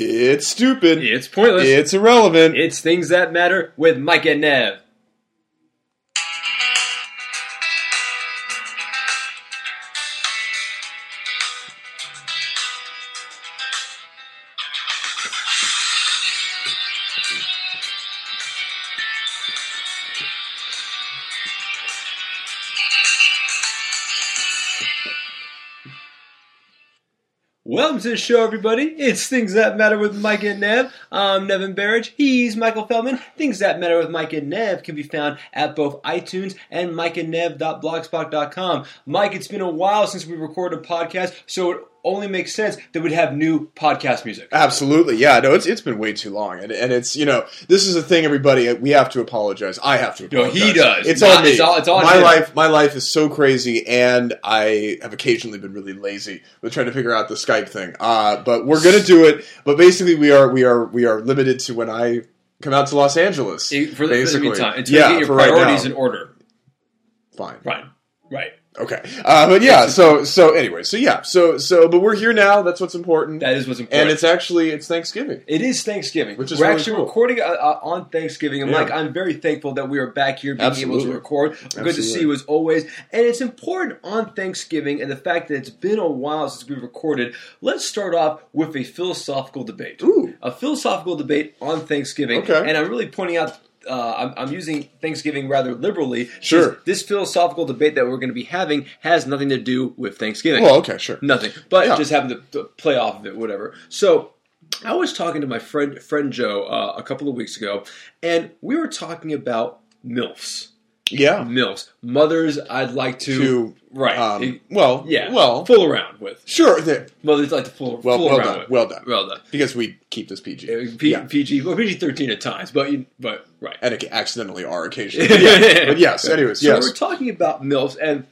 It's stupid. It's pointless. It's irrelevant. It's things that matter with Mike and Nev. Welcome to the show, everybody. It's Things That Matter with Mike and Nev. I'm Nevin Barrage. He's Michael Feldman. Things That Matter with Mike and Nev can be found at both iTunes and mikeandnev.blogspot.com. Mike, it's been a while since we recorded a podcast, so it only makes sense that we'd have new podcast music. Absolutely, yeah. No, it's it's been way too long, and and it's you know this is a thing. Everybody, we have to apologize. I have to. No, he does. It's Nah, on me. it's all- it's on my him. life. My life is so crazy, and I have occasionally been really lazy with trying to figure out the Skype thing. Uh, but we're gonna do it. But basically, we are we are we are limited to when I come out to Los Angeles. For the, for the basically, meantime, until yeah, you get your for right priorities in order. Fine. Right. Okay. Uh, but yeah. So so anyway. So yeah. So so but we're here now. That's what's important. That is what's important. and it's actually it's Thanksgiving. It is Thanksgiving, Which is we're really actually cool. recording uh, uh, on Thanksgiving, and Yeah. Mike, I'm very thankful that we are back here, being able to record. Good to see you as always, and it's important on Thanksgiving and the fact that it's been a while since we've recorded. Let's start off with a philosophical debate. Ooh. A philosophical debate on Thanksgiving, Okay. and I'm really pointing out. Uh, I'm, I'm using Thanksgiving rather liberally. Sure. This philosophical debate that we're going to be having has nothing to do with Thanksgiving. Well, okay, sure. Nothing. But Yeah. just having to, to play off of it, whatever. So I was talking to my friend friend Joe uh, a couple of weeks ago, and we were talking about milfs. Yeah. Milfs, mothers. I'd like to, To right. Um, It- well, yeah. well, fool around with sure. there- mothers. Like to fool, Well, fool well around done, with. well done. Well done. Because we keep this PG, Uh, P- yeah, PG, well, PG thirteen at times, but you, but right. and it accidentally are occasionally. But, yeah. but yes, anyways, So yes. we're talking about MILFs, and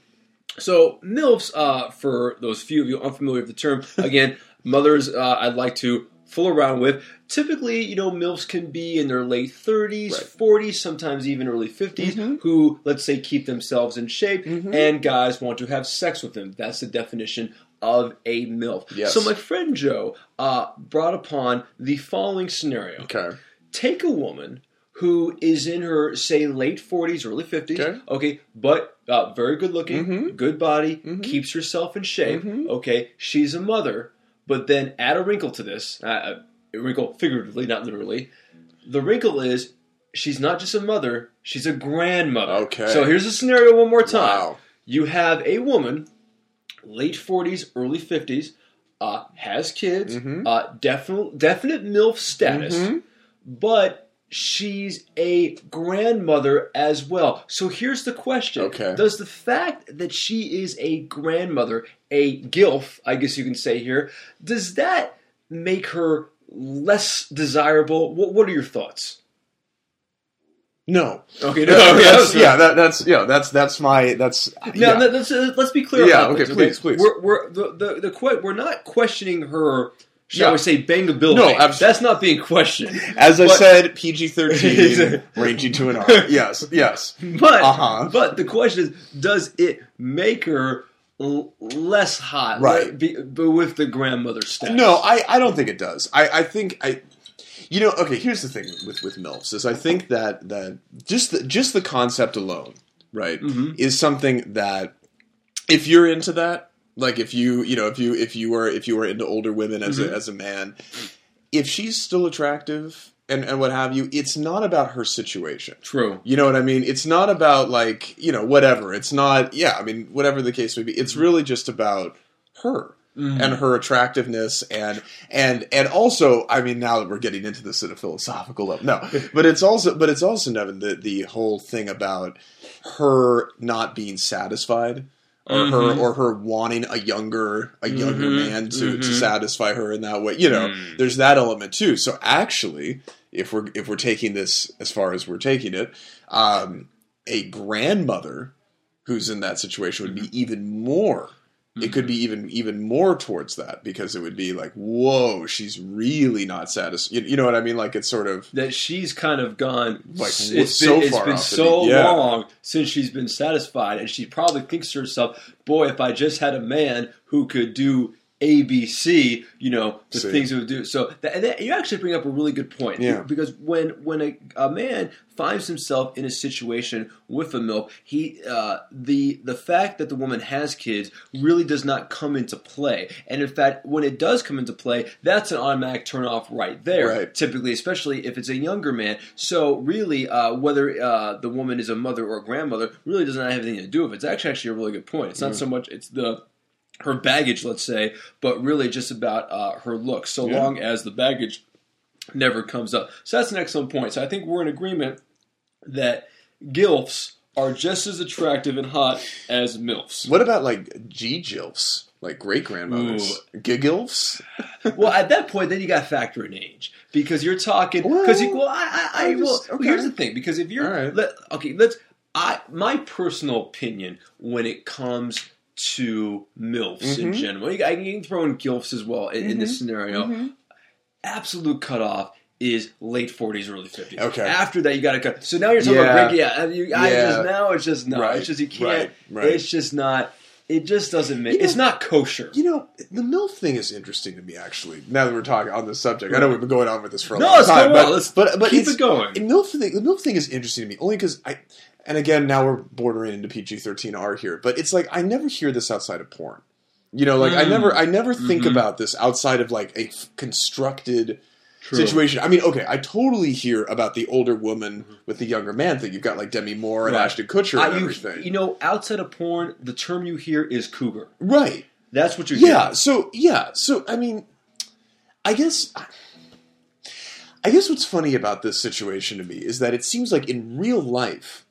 so MILFs, uh, for those few of you unfamiliar with the term, again, mothers uh, I'd like to fool around with. Typically, you know, MILFs can be in their late 30s, Right. 40s, sometimes even early 50s, Mhm. who, let's say, keep themselves in shape, Mhm. and guys want to have sex with them. That's the definition of a MILF. Yes. So my friend Joe uh, brought upon the following scenario Okay. take a woman who is in her say late 40s early 50s Okay. okay but uh, very good looking Mhm. good body Mhm. keeps herself in shape Mhm. okay she's a mother but then add a wrinkle to this uh, a wrinkle figuratively not literally the wrinkle is she's not just a mother she's a grandmother Okay. so here's the scenario one more time Wow. you have a woman late 40s early 50s uh, has kids Mhm. uh, definite definite milf status Mhm. but she's a grandmother as well. So here's the question. Okay. Does the fact that she is a grandmother, a GILF, I guess you can say here, does that make her less desirable? What, what are your thoughts? No. Okay, that's, yeah, that, that's yeah, that's that's my that's Now, yeah. let- let's, uh, let's be clear Yeah, about okay, this, please, please. We're, we're, the, the, the, que- we're not questioning her, shall Yeah. we say, bangability. No, abs- That's not being questioned. As I But- said, PG thirteen, ranging to an R. Yes, yes. But Uh-huh. but the question is, does it make her l- less hot? Right. Be, but with the grandmother status. No, I, I don't think it does. I, I think I, you know, okay. Here's the thing with with milfs is I think that that just the, just the concept alone, right, Mhm. is something that if you're into that, like if you you know if you if you were if you were into older women as Mhm. a as a man, if she's still attractive and and what have you, it's not about her situation. True. You know what I mean? It's not about like, you know, whatever. It's not yeah, I mean, whatever the case may be. It's really just about her Mhm. and her attractiveness and and and also, I mean, now that we're getting into this at a philosophical level. No. But it's also but it's also Nevin the the whole thing about her not being satisfied. Or Mhm. her, or her wanting a younger, a younger Mhm. man to, to Mhm. satisfy her in that way. You know, Mm. there's that element too. So actually, if we're if we're taking this as far as we're taking it, um, a grandmother who's in that situation would be even more. It could mm-hmm. be even even more towards that because it would be like, whoa, she's really not satisfied. You, you know what I mean? Like it's sort of that she's kind of gone Like, it's so been, it's far been so yeah. long since she's been satisfied and she probably thinks to herself boy if i just had a man who could do ABC, you know, the See. things it would do. So that, and that, you actually bring up a really good point. Yeah. Because when when a, a man finds himself in a situation with a milf, he uh, the the fact that the woman has kids really does not come into play. And in fact, when it does come into play, that's an automatic turnoff right there. Right. Typically, especially if it's a younger man. So really, uh, whether uh, the woman is a mother or a grandmother really does not have anything to do with it. It's actually actually a really good point. It's not so much it's the her baggage, let's say, but really just about uh, her looks, so Yeah. long as the baggage never comes up. So that's an excellent point. So I think we're in agreement that gilfs are just as attractive and hot as milfs. What about like G Gilfs, like great grandmothers, Gigilfs? well, at that point, then you got to factor in age because you're talking. Because Well, well, I, I, I well, okay. here's the thing. Because if you're right. let, okay, let's. I my personal opinion when it comes to milfs in Mhm. general, you, I can throw in gilfs as well in, in this mm-hmm. scenario. Mm-hmm. Absolute cutoff is late 40s, early 50s. Okay. After that, you got to cut. So now you're talking Yeah. about break. Yeah, you, I Yeah. just now it's just no. Right, It's just you can't. right, right. It's just not. It just doesn't make. You know- it's not kosher. You know, the MILF thing is interesting to me, actually, now that we're talking on this subject. I know mm-hmm. we've been going on with this for a No, long time. but, but, but keep it going. The MILF, thing, the MILF thing is interesting to me, only because I, and again, now we're bordering into PG 13R here, but it's like I never hear this outside of porn. You know, like I Mm. never, I never think Mhm. about this outside of like a f- constructed True. situation. I mean, okay, I totally hear about the older woman with the younger man thing. You've got like Demi Moore and Right. Ashton Kutcher and I- you, everything, you know, outside of porn, the term you hear is cougar. right? That's what you hear. Yeah. So yeah. So I mean, I guess. I guess what's funny about this situation to me is that it seems like in real life,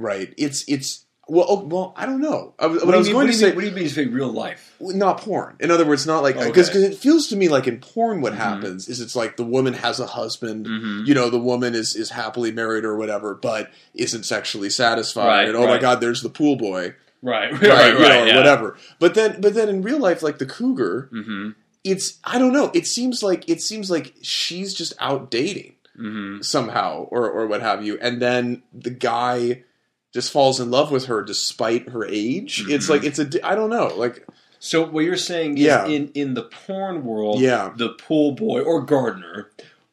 right? It's it's well, oh, well, I don't know. I, What, what I was mean, going to say, mean, what do you mean? You say real life? not porn. In other words, not like because Okay. it feels to me like in porn, what Mhm. happens is it's like the woman has a husband. Mm-hmm. You know, the woman is is happily married or whatever, but isn't sexually satisfied. Right, and oh my god, there's the pool boy, Right, right, right? right, know, or yeah. whatever. But then, but then in real life, like the cougar, Mm-hmm. it's I don't know. It seems like it seems like she's just out dating Mm-hmm. somehow, or or what have you, and then the guy just falls in love with her despite her age. It's Mhm. like it's a I don't know, like So what you're saying is Yeah. in in the porn world, Yeah. the pool boy or gardener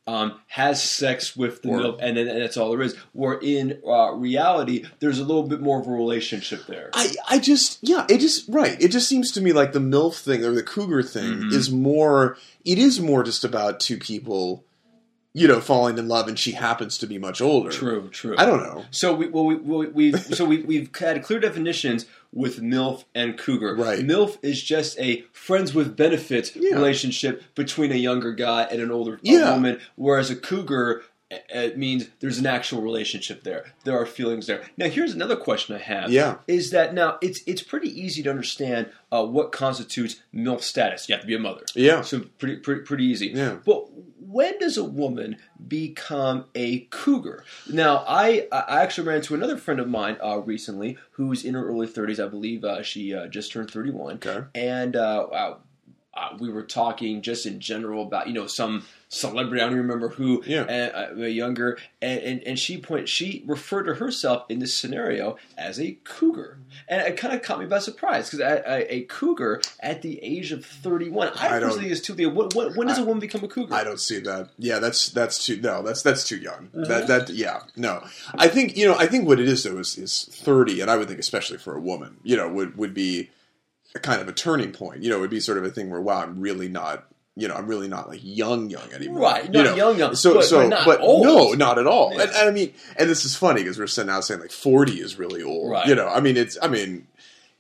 um, has sex with the Or- milf, and and that's all there is. Where in uh, reality, there's a little bit more of a relationship there. I I just yeah, it just right. It just seems to me like the milf thing or the cougar thing Mhm. is more. It is more just about two people, you know, falling in love, and she happens to be much older. True, true. I don't know. So we well we, we we've so we we've had clear definitions with MILF and Cougar. Right. MILF is just a friends with benefits Yeah. relationship between a younger guy and an older Yeah. woman, whereas a Cougar it means there's an actual relationship there. There are feelings there. Now, here's another question I have. Yeah. Is that now it's it's pretty easy to understand uh, what constitutes MILF status. You have to be a mother. Yeah. So pretty pretty pretty easy. Yeah. But when does a woman become a cougar? Now, I I actually ran into another friend of mine uh, recently who's in her early 30s. I believe uh, she uh, just turned 31. Okay. And uh, we were talking just in general about you know some celebrity I don't even remember who Yeah. and, uh, younger and, and and she point she referred to herself in this scenario as a cougar and it kind of caught me by surprise because a, a, a cougar at the age of 31 I, I don't- personally think is too the when, when, when does a I- woman become a cougar I don't see that. Yeah, that's that's too no, that's that's too young. Uh-huh. That that yeah, no. I think you know, I think what it is though is is thirty, and I would think especially for a woman, you know, would would be a kind of a turning point. You know, it would be sort of a thing where wow, I'm really not. You know, I'm really not like young, young anymore. Right, you not know? young, young, So, but- so, but old. no, not at all. Yeah. And, and I mean, and this is funny because we're sitting out saying like 40 is really old. Right. You know, I mean, it's, I mean,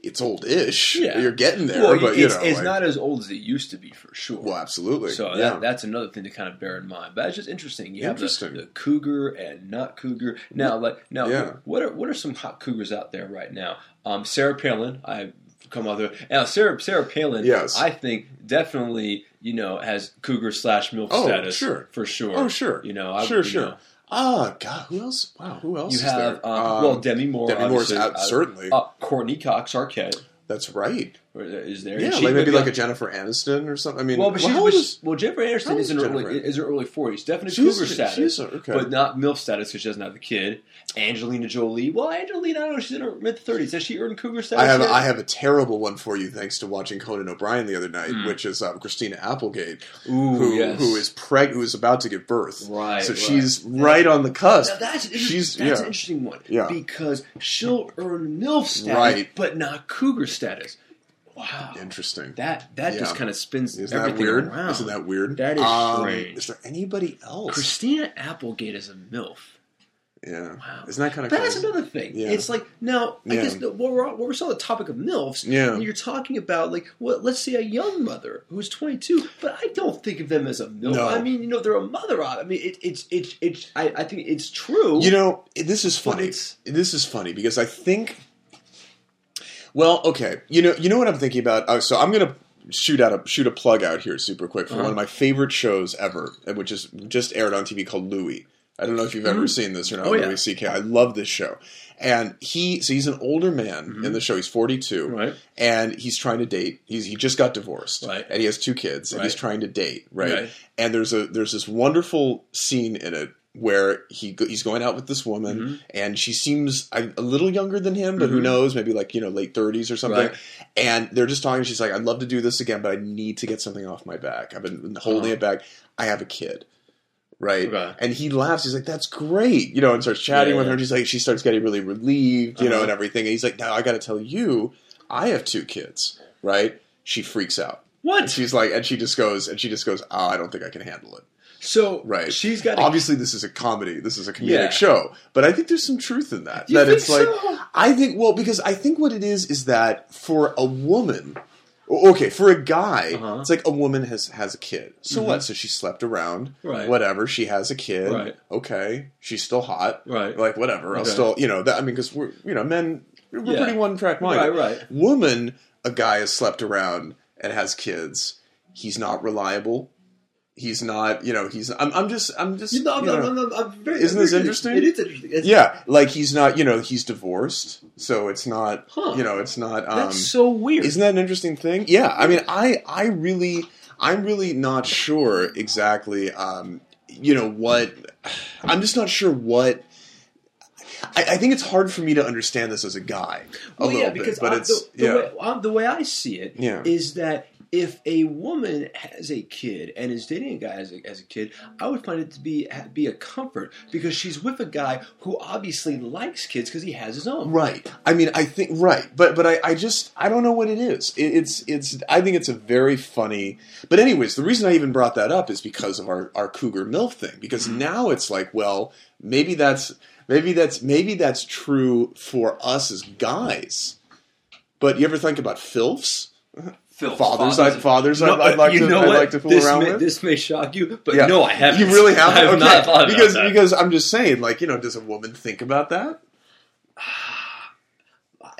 it's old-ish. Yeah. You're getting there, well, but you it's, know, it's like- not as old as it used to be for sure Well, absolutely. So yeah. that, that's another thing to kind of bear in mind. But it's just interesting. You have the, the cougar and not cougar. Now, like now, Yeah. what are what are some hot cougars out there right now? Um, Sarah Palin, I've come out there. Now, Sarah Sarah Palin, Yes. I think definitely you know has cougar slash milf Oh, status sure. for sure. Oh, sure. You know, I, sure, you sure. know, Ah, God, who else? Wow, who else you is have there? um, well Demi Moore. Demi Moore's out, uh, certainly. Uh, Courteney Cox Arquette. That's right. Or is there? Yeah, like maybe like on- a Jennifer Aniston or something. I mean, Well, but she's how but is- well, Jennifer Aniston is in her is early is early forties, definitely She's- cougar status, she's okay. but not milf status because she doesn't have the kid. Angelina Jolie, well, Angelina, I don't know, she's in her mid thirties. Has she earned cougar status? I have yet? I have a terrible one for you thanks to watching Conan O'Brien the other night, Mm. which is um, Christina Applegate, Ooh, who yes. who is preg who is about to give birth. right. so right. she's right on the cusp. Now that's an She's- that's yeah. an interesting one. Yeah. because she'll earn milf status, Right. but not cougar status. Wow, Interesting. that that just kind of spins Isn't that everything weird? around. Isn't that weird? That is Um, strange. Is there anybody else? Christina Applegate is a milf. yeah. Wow. Isn't that kind of That's another thing. Yeah. It's like now, I Yeah. guess the, what we're what we're still on the topic of milfs. Yeah. and you're talking about like, well, let's say a young mother who's 22, but I don't think of them as a milf. No. I mean, you know, they're a mother. I mean, it, it's it's it's. I, I think it's true. You know, this is funny. This is funny because I think. Well, okay, you know, you know what I'm thinking about. Oh, so I'm gonna shoot out a shoot a plug out here super quick for Uh-huh. one of my favorite shows ever, which is just aired on TV called Louie. I don't know if you've ever Mhm. seen this or not. Oh, yeah. C.K. I love this show, and he so he's an older man Mhm. in the show. He's 42, right? and he's trying to date. He's he just got divorced, Right. and he has two kids, and he's trying to date, right? Right. And there's a there's this wonderful scene in it where he he's going out with this woman, Mhm. and she seems a, a little younger than him, but who Mhm. knows? Maybe like you know late thirties or something. Right. And they're just talking. She's like, "I'd love to do this again, but I need to get something off my back. I've been holding Uh-huh. it back. I have a kid." Right, Okay. and he laughs. He's like, "That's great," you know, and starts chatting Yeah, with yeah. her. And she's like, she starts getting really relieved, you know, Uh-huh. and everything. And he's like, "Now I got to tell you, I have two kids." Right? She freaks out. What? And she's like, and she just goes, and she just goes, "Oh, I don't think I can handle it." So Right. she's got. Obviously, this is a comedy. This is a comedic Yeah. show, but I think there's some truth in that. You that it's like so? I think well because I think what it is is that for a woman, okay, for a guy, Uh-huh. it's like a woman has has a kid. So Mhm. what? So she slept around, Right. Whatever. She has a kid. Right. Okay, she's still hot. Right. Like whatever. I'll still you know that. I mean, because we're you know men we're Yeah. pretty one track minded. Right. Right. Woman, a guy has slept around and has kids. He's not reliable. He's not, you know, he's. I'm, I'm just, I'm just. You know, you know. I'm, I'm, very, Isn't this interesting? It is interesting. It's- Yeah, like he's not, you know, he's divorced, so it's not, Huh. you know, it's not. Um, That's so weird. isn't that an interesting thing? Yeah, I mean, I, I really, I'm really not sure exactly, um, you know, what. I'm just not sure what. I, I think it's hard for me to understand this as a guy a well, little yeah, bit, but I- it's the, the, yeah, way, um, the way I see it yeah, is that if a woman has a kid and is dating a guy as a, as a kid, I would find it to be be a comfort because she's with a guy who obviously likes kids because he has his own. Right. I mean, I think right, but but I, I just I don't know what it is. It, it's it's I think it's a very funny. But anyways, the reason I even brought that up is because of our our cougar milf thing. Because Mm-hmm. now it's like, well, maybe that's maybe that's maybe that's true for us as guys. But you ever think about filfs? Phil, Fathers, I'd, fathers, No, I'd, I'd like to, know I'd like to fool this around may, with. This may shock you, but Yeah. no, I haven't. You really haven't? have okay. not thought about that. because I'm just saying, like you know, does a woman think about that?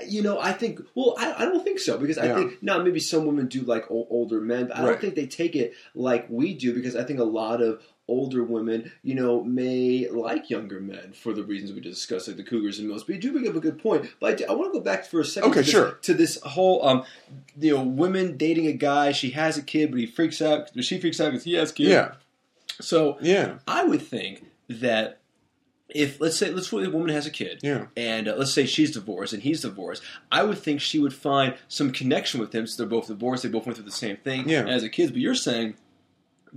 You know, I think. Well, I, I don't think so because I Yeah. think now maybe some women do like o- older men, but I Right. don't think they take it like we do because I think a lot of older women, you know, may like younger men for the reasons we discussed, like the cougars and most. But you do bring up a good point. But I, do- I want to go back for a second. Okay, to this, sure. To this whole, um, you know, women dating a guy. She has a kid, but he freaks out. She freaks out because he has kids. Yeah, So yeah, I would think that if let's say let's say a woman has a kid yeah. and uh, let's say she's divorced and he's divorced, I would think she would find some connection with him. So they're both divorced; they both went through the same thing Yeah. as a kids. But you're saying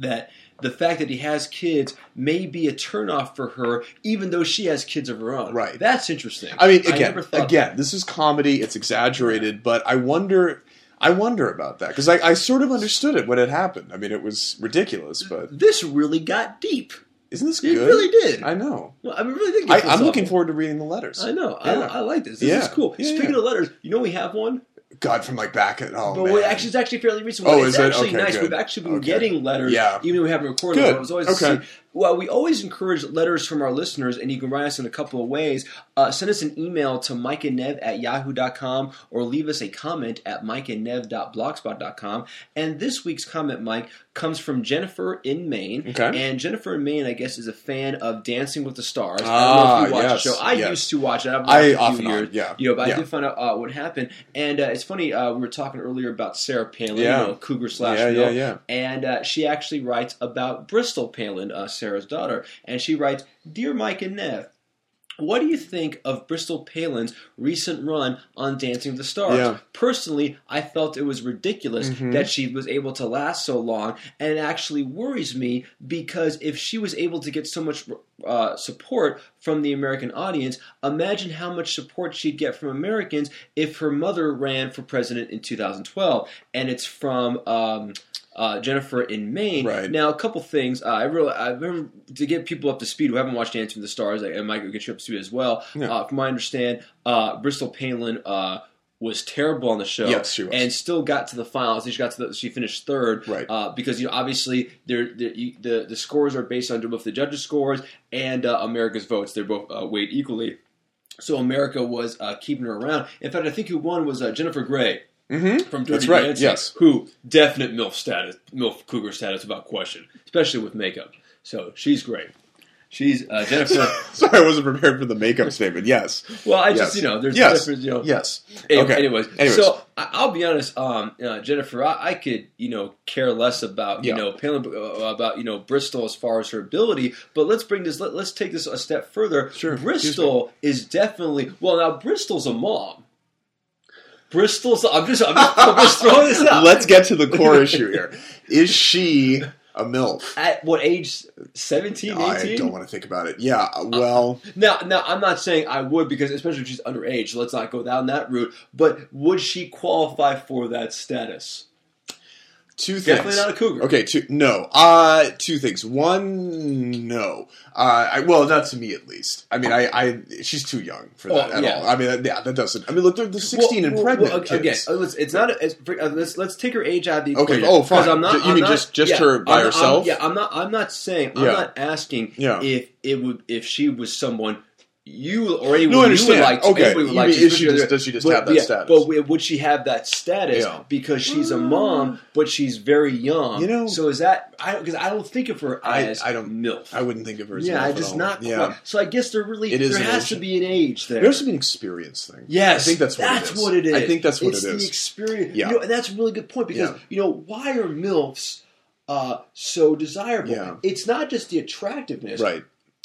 that the fact that he has kids may be a turnoff for her, even though she has kids of her own. Right. That's interesting. I mean, again, thought again, this is comedy. It's exaggerated, but I wonder, I wonder about that because I, I sort of understood it when it happened. I mean, it was ridiculous, but this really got deep. isn't this good? It really did. I know. well, I mean, really did. I, I'm looking forward to reading the letters. I know. Yeah. I, I like this. This Yeah. is cool. Yeah, Speaking of letters, you know we have one. God, from like back at oh but man, actually, it's actually fairly recent. Oh, it's is it? actually Okay, nice. good. We've actually been Okay. getting letters, Yeah. even though we haven't recorded Good. them. It was always Okay. Well, we always encourage letters from our listeners, and you can write us in a couple of ways. Uh, send us an email to Mike and Nev at yahoo.com or leave us a comment at mikeandnev.blogspot.com. And this week's comment, Mike, comes from Jennifer in Maine. Okay. And Jennifer in Maine, I guess, is a fan of Dancing with the Stars. I Ah, don't know if you watch yes, the show. I yes. used to watch it. I it a off few and on, yeah, You know, but yeah. I did find out uh, what happened. And uh, it's funny, uh, we were talking earlier about Sarah Palin, Yeah. you know, Cougar slash yeah, yeah, yeah. And uh, she actually writes about Bristol Palin, uh, Sarah's daughter. And she writes, Dear Mike and Nev, what do you think of Bristol Palin's recent run on Dancing with the Stars? Yeah. Personally, I felt it was ridiculous Mhm. that she was able to last so long, and it actually worries me because if she was able to get so much uh, support from the American audience, imagine how much support she'd get from Americans if her mother ran for president in 2012. And it's from. Um, uh, Jennifer in Maine. Right. Now, a couple things. Uh, I really, I remember to get people up to speed who haven't watched Dancing with the Stars, and Mike will get you up to speed as well. Yeah. Uh, from what I understand, uh, Bristol Palin uh, was terrible on the show. Yes, she was. and still got to the finals. She got to the, she finished third, Right. Uh, because you know obviously they're, they're, you, the the scores are based on both the judges' scores and uh, America's votes. They're both uh, weighed equally. So America was uh, keeping her around. In fact, I think who won was uh, Jennifer Grey Mm-hmm. from Dirty That's right, Dancing, yes. who definite MILF status, MILF Cougar status without question, especially with makeup. So she's great. She's uh, Jennifer. Sorry, I wasn't prepared for the makeup statement. Yes. well, I just you know there's Yes. different you know. Yes. Any- Okay. Anyways, Anyways. so I- I'll be honest, um, uh, Jennifer. I, I could you know care less about you Yeah. know Palin, uh, about you know Bristol as far as her ability, but let's bring this. Let, let's take this a step further. Sure. Bristol is definitely well. Now Bristol's a mom. Bristol's. I'm just. I'm just, I'm just throwing this out. Let's get to the core issue here. Is she a MILF? At what age? 17, 18? I don't want to think about it. Yeah, well, Now, now, I'm not saying I would because, especially if she's underage, let's not go down that route. But would she qualify for that status? Two things. Definitely not a cougar. Okay, two no. Uh two things. One, no. Uh I, well, not to me at least. I mean, I, I she's too young for that Oh, at yeah. all. I mean, yeah, that doesn't. I mean, look, they're, they're sixteen Well, and well, pregnant well, again, kids. uh, let's, it's not. It's, uh, let's let's take her age out of the Okay, oh, fine. I'm not, You I'm mean not- just- just yeah, her by I'm not- I'm- herself? yeah, I'm not. I'm not saying. I'm Yeah. not asking if it would if she was someone you or anyone No, I you would like. Okay. anybody would like mean, to, is she just- does she just but, have that yeah, status? But would she have that status Yeah. because she's a mom, but she's very young? You know- so is that? I because I don't think of her I- as I don't- milf. I wouldn't think of her as yeah, MILF I just not Yeah. quite. So I guess there really It is there has to be an age there. There's to be an experience thing. Yes, I think that's what that's it is. what it is. I think that's what it's it the experience. Yeah. you know, that's a really good point because Yeah. you know why are milfs uh, so desirable? Yeah. It's not just the attractiveness, Right.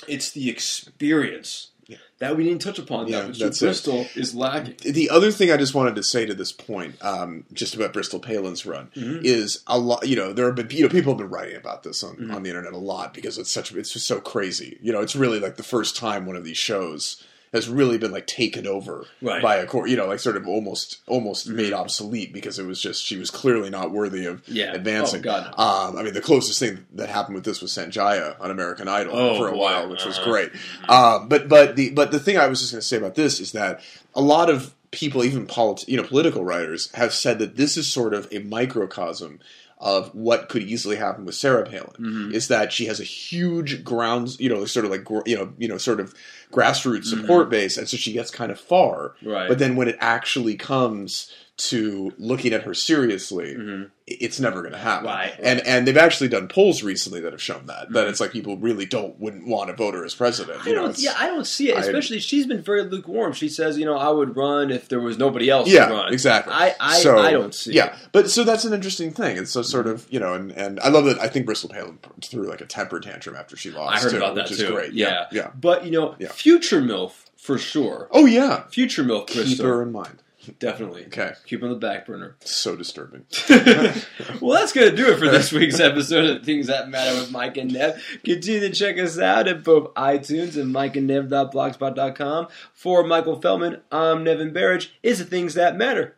It's the experience Yeah. that we didn't touch upon. Yeah, that that's it. Bristol is lacking. The other thing I just wanted to say to this point, um, just about Bristol Palin's run, Mhm. is a lot. You know, there have been you know people have been writing about this on, Mhm. on the internet a lot because it's such it's just so crazy. You know, it's really like the first time one of these shows has really been like taken over Right. by a court. You know, like sort of almost almost made obsolete because it was just she was clearly not worthy of Yeah. advancing. Oh, God. Um, I mean, the closest thing that happened with this was Sanjaya on American Idol Oh, for a boy. while, which was Uh-huh. great. Um, but but the but the thing I was just going to say about this is that a lot of people, even polit- you know political writers, have said that this is sort of a microcosm of what could easily happen with Sarah Palin. Mhm. Is that she has a huge grounds, you know, sort of like you know, you know, sort of grassroots support base, and so she gets kind of far. Right. But then when it actually comes to looking at her seriously, Mhm. it's never going to happen. Right, And and they've actually done polls recently that have shown that that Mhm. it's like people really don't wouldn't want to vote her as president. I You know, yeah, I don't see it. I- Especially, she's been very lukewarm. She says, you know, I would run if there was nobody else yeah, to run. exactly. I, I, So, I don't see. Yeah, it. but so that's an interesting thing. It's so sort of you know, and and I love that. I think Bristol Palin threw like a temper tantrum after she lost. I heard too, about which that is too. great. Yeah. yeah. But you know, Yeah. future milf for sure. Oh yeah, Future milf, keep Bristol, her in mind. Definitely. Okay, Keep on the back burner. so disturbing. well, that's going to do it for this week's episode of Things That Matter with Mike and Nev. Continue to check us out at both iTunes and mikeandnev.blogspot.com. For Michael Feldman, I'm Nevin Barrage. Is the Things That Matter.